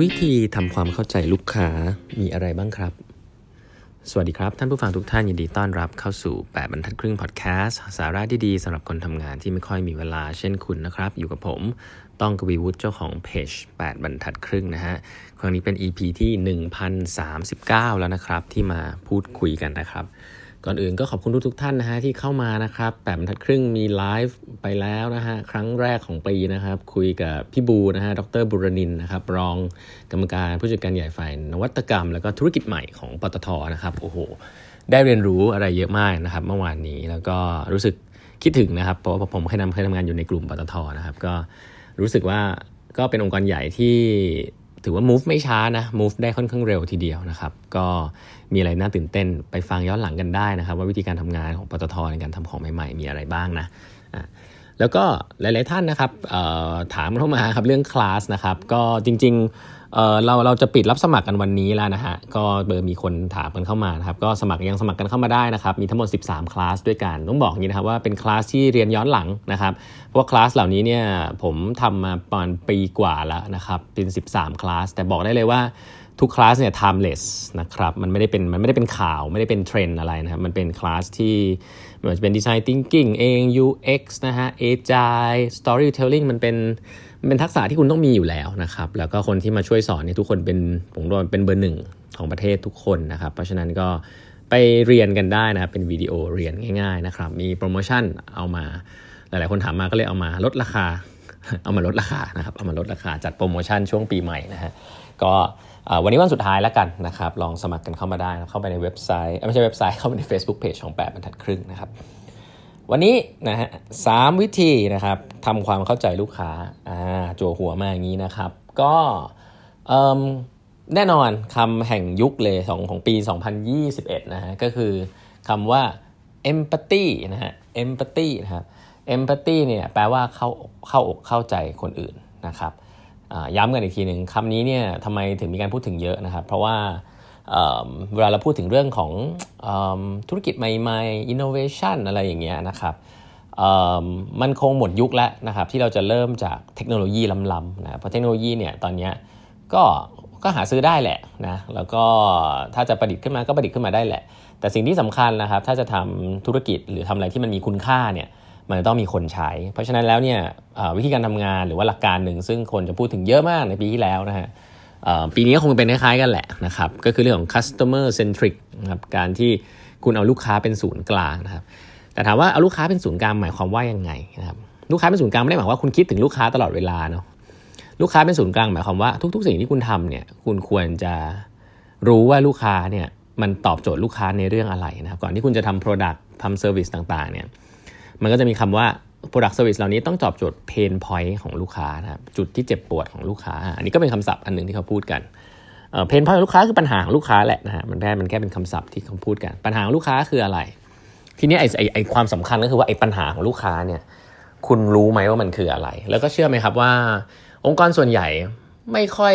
วิธีทำความเข้าใจลูกค้ามีอะไรบ้างครับ สวัสดีครับ ท่านผู้ฟังทุกท่านยินดีต้อนรับเข้าสู่ 8 บรรทัดครึ่งพอดแคสต์สาระดีๆสำหรับคนทำงานที่ไม่ค่อยมีเวลาเช่นคุณนะครับ อยู่กับผม ต้องกวีวุฒิเจ้าของเพจ 8 บรรทัดครึ่งนะฮะ ครั้งนี้เป็น EP ที่ 1039 แล้วนะครับ ที่มาพูดคุยกันนะครับ ก่อนอื่นก็ขอบคุณทุกทุกท่านนะฮะที่เข้ามานะครับแปดบรรทัดครึ่งมีไลฟ์ไปแล้วนะฮะครั้งแรกของปีนะครับ คุยกับพี่บูนะฮะดรบุรนินนะครับรองกรรมการผู้จัดการใหญ่ฝ่ายนวัตกรรม แล้วก็ธุรกิจใหม่ของปตทนะครับโอ้โหได้เรียนรู้อะไรเยอะมากนะครับ เมื่อวานนี้แล้วก็รู้สึกคิดถึงนะครับ เพราะว่าผมเคยทำเคยทำงานอยู่ในกลุ่มปตทนะครับ ก็รู้สึกว่าก็เป็นองค์กรใหญ่ที่ ถือว่า move ไม่ช้านะ move ได้ค่อนข้างเร็วทีเดียวนะครับ ก็มีอะไรน่าตื่นเต้นไปฟังย้อนหลังกันได้นะครับ ว่าวิธีการทำงานของปตทในการทำของใหม่ๆ มีอะไรบ้างนะแล้วก็หลาย ๆ ท่านนะครับถามเข้ามาครับเรื่องคลาสนะครับ ก็จริง ๆ เเราเราจะปิดรับสมัครกันวันนี้แล้วนะฮะก็เบอร์มีคนถามกันเข้ามานะครับก็สมัครยังสมัครกันเข้ามาได้นะครับมีทั้งหมด 13 คลาสด้วยกันต้องบอกอย่างนี้นะครับว่าเป็นคลาสที่เรียนย้อนหลังนะครับเพราะคลาสเหล่านี้เนี่ยผมทำมาประมาณปีกว่าแล้วนะครับเป็น 13 คลาส แต่บอกได้เลยว่าทุกคลาสเนี่ย timeless นะครับมันไม่ได้เป็นมันไม่ได้เป็นข่าวไม่ได้เป็นเทรนอะไรนะครับมันเป็นคลาสที่ไม่ว่าจะเป็น design thinking เอง UX นะฮะ agile storytelling มันเป็น มันเป็นทักษะที่คุณต้องมีอยู่แล้วนะครับ แล้วก็คนที่มาช่วยสอนเนี่ยทุกคนเป็นผมว่าเป็นเบอร์หนึ่งของประเทศทุกคนนะครับ เพราะฉะนั้นก็ไปเรียนกันได้นะครับ เป็นวิดีโอเรียนง่าย ๆนะครับ มีโปรโมชั่นเอามา หลายๆคนถามมาก็เลยเอามาลดราคา เอามาลดราคานะครับ เอามาลดราคาจัดโปรโมชั่นช่วงปีใหม่นะฮะ ก็วันนี้วันสุดท้ายแล้วกันนะครับ ลองสมัครกันเข้ามาได้ เข้าไปในเว็บไซต์ ไม่ใช่เว็บไซต์ เข้าไปใน Facebook Page ของ8บรรทัดครึ่งนะครับ วันนี้นะฮะสามวิธีนะครับทำความเข้าใจลูกค้าอ่าจั่วหัวมาอย่างนี้นะครับ ก็แน่นอนคำแห่งยุคเลยของของปี 2021 นะฮะก็คือคำว่า empathy นะฮะ empathy นะครับ empathy เนี่ยแปลว่าเข้าเข้าอกเข้าใจคนอื่นนะครับย้ำกันอีกทีหนึ่งคำนี้เนี่ยทำไมถึงมีการพูดถึงเยอะนะครับ เพราะว่า เวลาเราพูดถึงเรื่องของธุรกิจใหม่ๆ innovation อะไรอย่างเงี้ยนะครับมันคงหมดยุคแล้วนะครับที่เราจะเริ่มจากเทคโนโลยีล้ำๆนะเพราะเทคโนโลยีเนี่ยตอนนี้ก็ก็หาซื้อได้แหละนะแล้วก็ถ้าจะประดิษฐ์ขึ้นมาก็ประดิษฐ์ขึ้นมาได้แหละ แต่สิ่งที่สำคัญนะครับ ถ้าจะทำธุรกิจหรือทำอะไรที่มันมีคุณค่าเนี่ยมันต้องมีคนใช้ เพราะฉะนั้นแล้วเนี่ยวิธีการทำงานหรือว่าหลักการหนึ่งซึ่งคนจะพูดถึงเยอะมากในปีที่แล้วนะฮะ ปีนี้คงเป็นคล้ายๆกันแหละนะครับ ก็คือเรื่องของ customer centric นะครับการที่คุณเอาลูกค้าเป็นศูนย์กลางนะครับ แต่ถามว่าเอาลูกค้าเป็นศูนย์กลางหมายความว่ายังไงนะครับลูกค้าเป็นศูนย์กลางไม่ได้หมายว่าคุณคิดถึงลูกค้าตลอดเวลาเนาะลูกค้าเป็นศูนย์กลางหมายความว่าทุก ๆ สิ่งที่คุณทำเนี่ยคุณควรจะรู้ว่าลูกค้าเนี่ยมันตอบโจทย์ลูกค้าในเรื่องอะไรนะครับก่อนที่คุณจะทำ product ทำ service ต่างๆเนี่ยมันก็จะมีคำว่า Product Service เหล่านี้ต้องตอบโจทย์ Pain Point ของลูกค้านะครับจุดที่เจ็บปวดของลูกค้า อันนี้ก็เป็นคำศัพท์อันหนึ่งที่เขาพูดกันเพนพอยต์ของลูกค้าคือปัญหาของลูกค้าแหละนะฮะมันแค่มันแค่เป็นคำศัพท์ที่เขาพูดกัน ปัญหาของลูกค้าคืออะไร ทีนี้ไอ้ไอ้ไอ้ความสำคัญก็คือว่าไอ้ปัญหาของลูกค้าเนี่ยคุณรู้ไหมว่ามันคืออะไร แล้วก็เชื่อไหมครับว่า องค์กรส่วนใหญ่ไม่ค่อย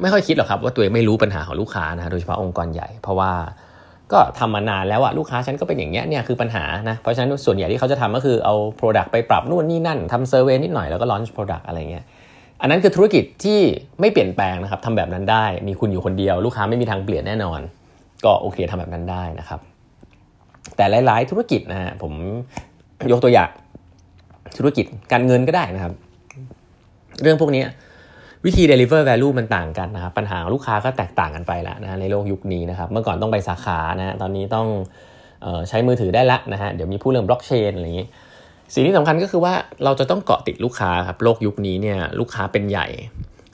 ไม่ค่อยคิดหรอกครับว่าตัวเองไม่รู้ปัญหาของลูกค้านะโดยเฉพาะองค์กรใหญ่ เพราะว่า ก็ทำมานานแล้วอะลูกค้าฉันก็เป็นอย่างเงี้ยเนี่ยคือปัญหานะเพราะฉะนั้นส่วนใหญ่ที่เขาจะทำก็คือเอา Product ไปปรับนู่นนี่นั่นทำ survey นิดหน่อยแล้วก็ launch Product อะไรเงี้ยอันนั้นคือธุรกิจที่ไม่เปลี่ยนแปลงนะครับทำแบบนั้นได้มีคุณอยู่คนเดียว ลูกค้าไม่มีทางเปลี่ยนแน่นอน ก็โอเคทำแบบนั้นได้นะครับ แต่หลาย ๆ ธุรกิจนะฮะผมยกตัวอย่างธุรกิจการเงินก็ได้นะครับ เรื่องพวกนี้ วิธี deliver value มันต่างกันนะครับปัญหาลูกค้าก็แตกต่างกันไปแล้วนะในโลกยุคนี้นะครับเมื่อก่อนต้องไปสาขานะตอนนี้ต้องออใช้มือถือได้ละนะฮะเดี๋ยวมีผู้เรื่องบล็อกเชนอะไรอย่างนี้สิ่งที่สำคัญก็คือว่าเราจะต้องเกาะติดลูกค้าครับโลกยุคนี้เนี่ยลูกค้าเป็นใหญ่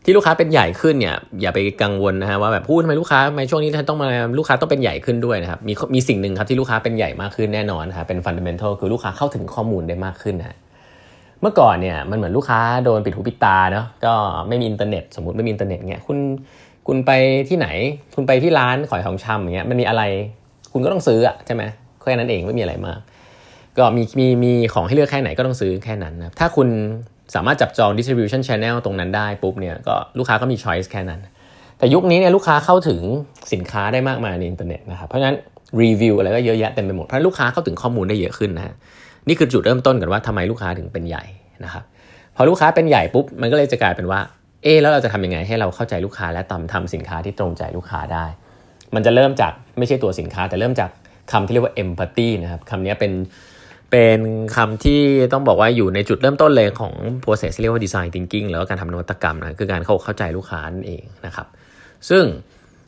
ที่ลูกค้าเป็นใหญ่ขึ้นเนี่ยอย่าไปกังวลนะฮะว่าแบบพูดทำไมลูกค้าทำไมช่วงนี้ท่านต้องมาลูกค้าต้องเป็นใหญ่ขึ้นด้วยนะครับมีมีสิ่งหนึ่งครับที่ลูกค้าเป็นใหญ่มากขึ้นแน่นอนครับเป็น fundamental คือลูกค้าเข้าถึงข้อมูลได้มากขึ้นนะ เมื่อก่อนเนี่ยมันเหมือนลูกค้าโดนปิดหูปิดตาเนาะก็ไม่มีอินเทอร์เน็ต สมมติไม่มีอินเทอร์เน็ตเงี้ยคุณคุณไปที่ไหน คุณไปที่ร้านขายของชำอย่างเงี้ยมันมีอะไร คุณก็ต้องซื้ออะใช่ไหมแค่นั้นเองไม่มีอะไรมาก ก็มีมีมีของให้เลือกแค่ไหนก็ต้องซื้อแค่นั้นนะถ้าคุณสามารถจับจอง distribution channel ตรงนั้นได้ปุ๊บเนี่ยก็ลูกค้าก็มี choice แค่นั้น แต่ยุคนี้เนี่ยลูกค้าเข้าถึงสินค้าได้มากมายในอินเทอร์เน็ตนะครับเพราะฉะนั้นรีวิวอะไรก็เยอะแยะเต็มไปหมดเพราะลูกค้าเข้าถึงข้อมูลได้เยอะขึ้นนะฮะ นี่คือจุดเริ่มต้นกันว่าทำไมลูกค้าถึงเป็นใหญ่นะครับพอลูกค้าเป็นใหญ่ปุ๊บมันก็เลยจะกลายเป็นว่าเออแล้วเราจะทำยังไงให้เราเข้าใจลูกค้าและทำทำสินค้าที่ตรงใจลูกค้าได้ มันจะเริ่มจากไม่ใช่ตัวสินค้า แต่เริ่มจากคำที่เรียกว่า empathy นะครับคำนี้เป็นเป็นคำที่ต้องบอกว่าอยู่ในจุดเริ่มต้นเลยของ process เรียกว่า design thinking แล้วก็การทำนวัตกรรมนะคือการเข้าเข้าใจลูกค้านั่นเองนะครับ ซึ่ง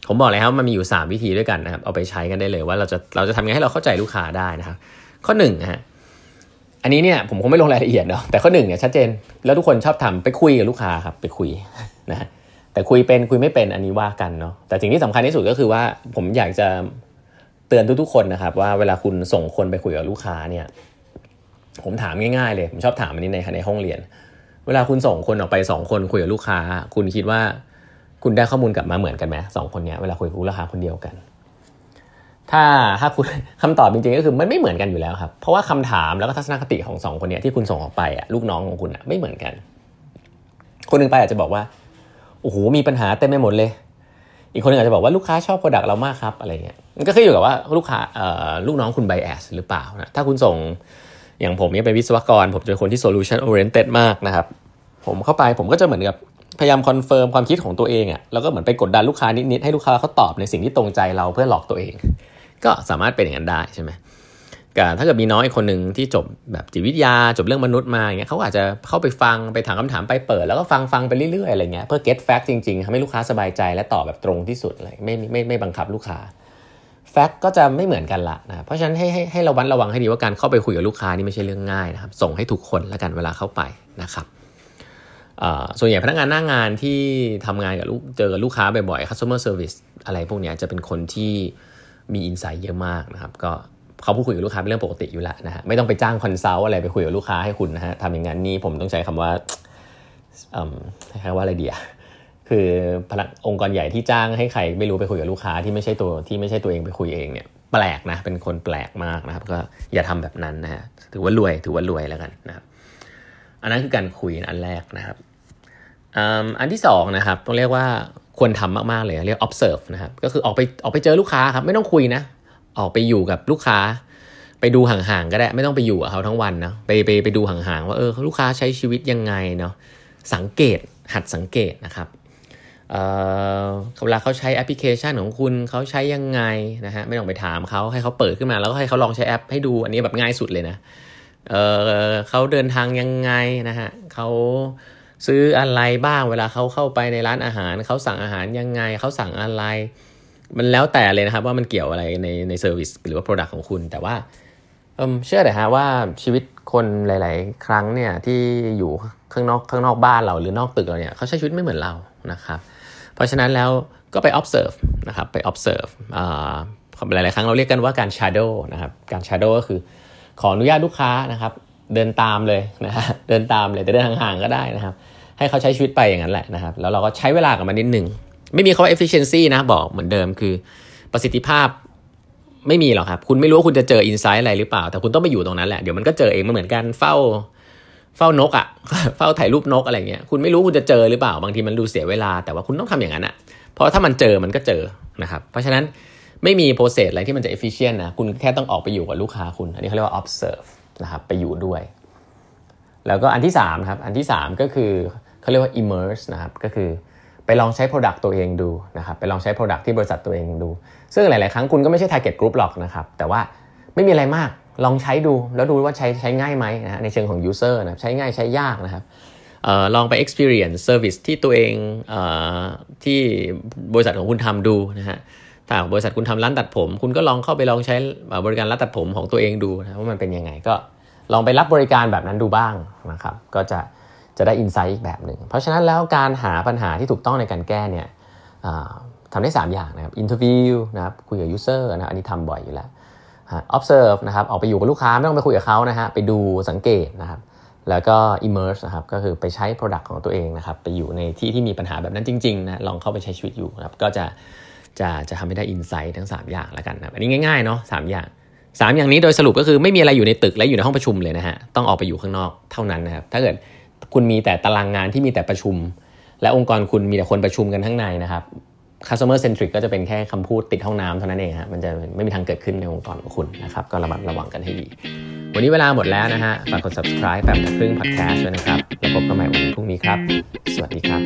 ผมบอกเลยครับมันมีอยู่ 3 วิธีด้วยกันนะครับเอาไปใช้กันได้เลยว่าเราจะเราจะทำยังไงให้เราเข้าใจลูกค้าได้นะครับ ข้อ1ฮะ อันนี้เนี่ยผมคงไม่ลงรายละเอียดเนาะแต่ข้อหนึ่งเนี่ยชัดเจนแล้วทุกคนชอบทำไปคุยกับลูกค้าครับไปคุยนะแต่คุยเป็นคุยไม่เป็นอันนี้ว่ากันเนาะแต่สิ่งที่สำคัญที่สุดก็คือว่าผมอยากจะเตือนทุกๆคนนะครับว่าเวลาคุณส่งคนไปคุยกับลูกค้าเนี่ยผมถามง่ายๆเลยผมชอบถามอันนี้ในในห้องเรียน เวลาคุณส่งคนออกไปสองคนคุยกับลูกค้า คุณคิดว่าคุณได้ข้อมูลกลับมาเหมือนกันไหมสองคนเนี้ยเวลาคุยกับลูกค้าคนเดียวกัน ถ้าถ้าคุณคำตอบจริงๆก็คือมันไม่เหมือนกันอยู่แล้วครับ เพราะว่าคำถามแล้วก็ทัศนคติของสองคนเนี้ยที่คุณส่งออกไปอะลูกน้องของคุณอะไม่เหมือนกัน คนหนึ่งไปอาจจะบอกว่าโอ้โหมีปัญหาเต็มไปหมดเลย อีกคนนึงอาจจะบอกว่าลูกค้าชอบ product เรามากครับอะไรเงี้ยมันก็ขึ้นอยู่กับว่าลูกค้าเอ่อลูกน้องคุณ bias หรือเปล่านะถ้าคุณส่งอย่างผมเนี่ยเป็นวิศวกร ผมจะเป็นคนที่ solution oriented มากนะครับ ผมเข้าไปผมก็จะเหมือนกับพยายาม confirm ความคิดของตัวเองอะ่ะแล้วก็เหมือนไปกดดันลูกค้านิดๆให้ลูกค้าเขาตอบในสิ่งที่ตรงใจเราเพื่อหลอกตัวเอง ก็สามารถเป็นอย่างนั้นได้ใช่ไหมกับถ้าเกิดมีน้องอีกคนหนึ่งที่จบแบบจิตวิทยาจบเรื่องมนุษย์มาอย่างเงี้ยเขาอาจจะเข้าไปฟังไปถามคำถามไปเปิด แล้วก็ฟังฟังไปเรื่อยๆอะไรเงี้ยเพื่อ get fact จริงๆทำให้ลูกค้าสบายใจและตอบแบบตรงที่สุดอะไรไม่ไม่ไม่บังคับลูกค้าแฟกต์ก็จะไม่เหมือนกันละนะเพราะฉะนั้นให้ให้ให้ระวัดระวังให้ดีว่าการเข้าไปคุยกับลูกค้านี่ไม่ใช่เรื่องง่ายนะครับส่งให้ถูกคนล้วกันเวลาเข้าไปนะครับส่วนใหญ่พนักงานหน้างงานที่ทำงานกับลูกเจอกับลูกค้าบ่อยๆ customer service อะไรพวกเนี้ยจะเป็นคนที่ มีอินไซต์เยอะมากนะครับก็เขาพูดคุยกับลูกค้าเป็นเรื่องปกติอยู่แล้วนะฮะไม่ต้องไปจ้างคอนซัลท์อะไรไปคุยกับลูกค้าให้คุณนะฮะทำอย่างนั้นนี่ผมต้องใช้คำว่าใช้คำว่าอะไรเดียคือพนักองค์กรใหญ่ที่จ้างให้ใครไม่รู้ไปคุยกับลูกค้าที่ไม่ใช่ตัวที่ไม่ใช่ตัวเองไปคุยเองเนี่ยแปลกนะเป็นคนแปลกมากนะครับก็อย่าทำแบบนั้นนะฮะถือว่ารวยถือว่ารวยแล้วกันนะครับอันนั้นคือการคุยอันแรกนะครับอันที่สองนะครับต้องเรียกว่า ควรทำมากๆเลยเรียก observe นะครับก็คือออกไปออกไปเจอลูกค้าครับไม่ต้องคุยนะ ออกไปอยู่กับลูกค้า ไปดูห่างๆก็ได้ ไม่ต้องไปอยู่กับเขาทั้งวันนะไปไปไปดูห่างๆว่าเออลูกค้าใช้ชีวิตยังไงเนาะสังเกตหัดสังเกตนะครับเเวลาเขาใช้แอปพลิเคชันของคุณเขาใช้ยังไงนะฮะไม่ต้องไปถามเขาให้เขาเปิดขึ้นมาแล้วก็ให้เขาลองใช้แอปให้ดูอันนี้แบบง่ายสุดเลยนะเเขาเดินทางยังไงนะฮะเขา ซื้ออะไรบ้างเวลาเขาเข้าไปในร้านอาหารเขาสั่งอาหารยังไงเขาสั่งอะไร มันแล้วแต่เลยนะครับว่ามันเกี่ยวอะไรในใน service หรือว่า product ของคุณ แต่ว่าเชื่อเลยฮะว่าชีวิตคนหลาย ๆ ครั้งเนี่ยที่อยู่ข้างนอกข้างนอกบ้านเราหรือนอกตึกเราเนี่ยเขาใช้ชีวิตไม่เหมือนเรานะครับ เพราะฉะนั้นแล้วก็ไป observe นะครับไป observe หลาย ๆ ครั้งเราเรียกกันว่าการ shadow นะครับการ shadow ก็คือขออนุญาตลูกค้านะครับ เดินตามเลยนะฮะเดินตามเลยแต่เดินห่างๆก็ได้นะครับ ให้เขาใช้ชีวิตไปอย่างนั้นแหละนะครับ แล้วเราก็ใช้เวลากับมันนิดหนึ่งไม่มีคำว่า efficiency นะบอกเหมือนเดิมคือประสิทธิภาพไม่มีหรอกครับ คุณไม่รู้ว่าคุณจะเจออินไซต์อะไรหรือเปล่า แต่คุณต้องไปอยู่ตรงนั้นแหละ เดี๋ยวมันก็เจอเองมันเหมือนกันเฝ้า เฝ้านกอะ่ะ เฝ้าถ่ายรูปนกอะไรเงี้ย คุณไม่รู้คุณจะเจอหรือเปล่า บางทีมันดูเสียเวลา แต่ว่าคุณต้องทำอย่างนั้นอะ่ะ เพราะถ้ามันเจอมันก็เจอนะครับ เพราะฉะนั้นไม่มีโปรเซสอะไรที่มันจะ efficient นะ คุณแค่ต้องออกไปอยู่กับลูกค้าคุณ อันนี้เขาเรียกว่า observe นะครับไปอยู่ด้วย แล้วก็อันที่3ครับอันที่ 3 ก็คือเขาเรียกว่า immerse นะครับก็คือไปลองใช้ Product ตัวเองดูนะครับไปลองใช้ Product ที่บริษัทตัวเองดู ซึ่งหลาย ๆ ครั้งคุณก็ไม่ใช่ target group หรอกนะครับแต่ว่าไม่มีอะไรมากลองใช้ดูแล้วดูว่าใช้ใช้ง่ายไหมนะในเชิงของ user นะใช้ง่ายใช้ยากนะครับออลองไป experience service ที่ตัวเองอที่บริษัทของคุณทำดูนะฮะ ถ้าบริษัทคุณทำร้านตัดผม คุณก็ลองเข้าไปลองใช้บริการร้านตัดผมของตัวเองดูนะว่ามันเป็นยังไงก็ลองไปรับบริการแบบนั้นดูบ้างนะครับก็จะจะได้ insight อีกแบบหนึ่งเพราะฉะนั้นแล้วการหาปัญหาที่ถูกต้องในการแก้เนี่ยทำได้ 3 อย่างนะครับ interview นะครับคุยกับ user นะอันนี้ทำบ่อยอยู่แล้ว observe นะครับออกไปอยู่กับลูกค้าไม่ต้องไปคุยกับเขานะฮะไปดูสังเกตนะครับแล้วก็ immerse นะครับก็คือไปใช้ product ของตัวเองนะครับไปอยู่ในที่ที่มีปัญหาแบบนั้นจริงๆนะลองเข้าไปใช้ชีวิตอยู่นะครับก็จะ จะจะทำให้ได้อินไซต์ทั้ง 3 อย่างแล้วกันนะอันนี้ง่ายๆเนาะสอย่าง 3 อย่างนี้โดยสรุปก็คือไม่มีอะไรอยู่ในตึกและอยู่ในห้องประชุมเลยนะฮะต้องออกไปอยู่ข้างนอกเท่านั้นนะครับถ้าเกิดคุณมีแต่ตารางงานที่มีแต่ประชุม และองค์กรคุณมีแต่คนประชุมกันข้างในนะครับ customer centric ก็จะเป็นแค่คำพูดติดห้องน้ำเท่านั้นเองฮะมันจะไม่มีทางเกิดขึ้นในองค์กรของคุณนะครับก็ระมัดระวังกันให้ดี วันนี้เวลาหมดแล้วนะฮะฝากกด subscribe แบบครึ่ง podcast ด้วยนะครับแล้วพบกันใหม่วันพรุ่งนี้ครับ สวัสดีครับ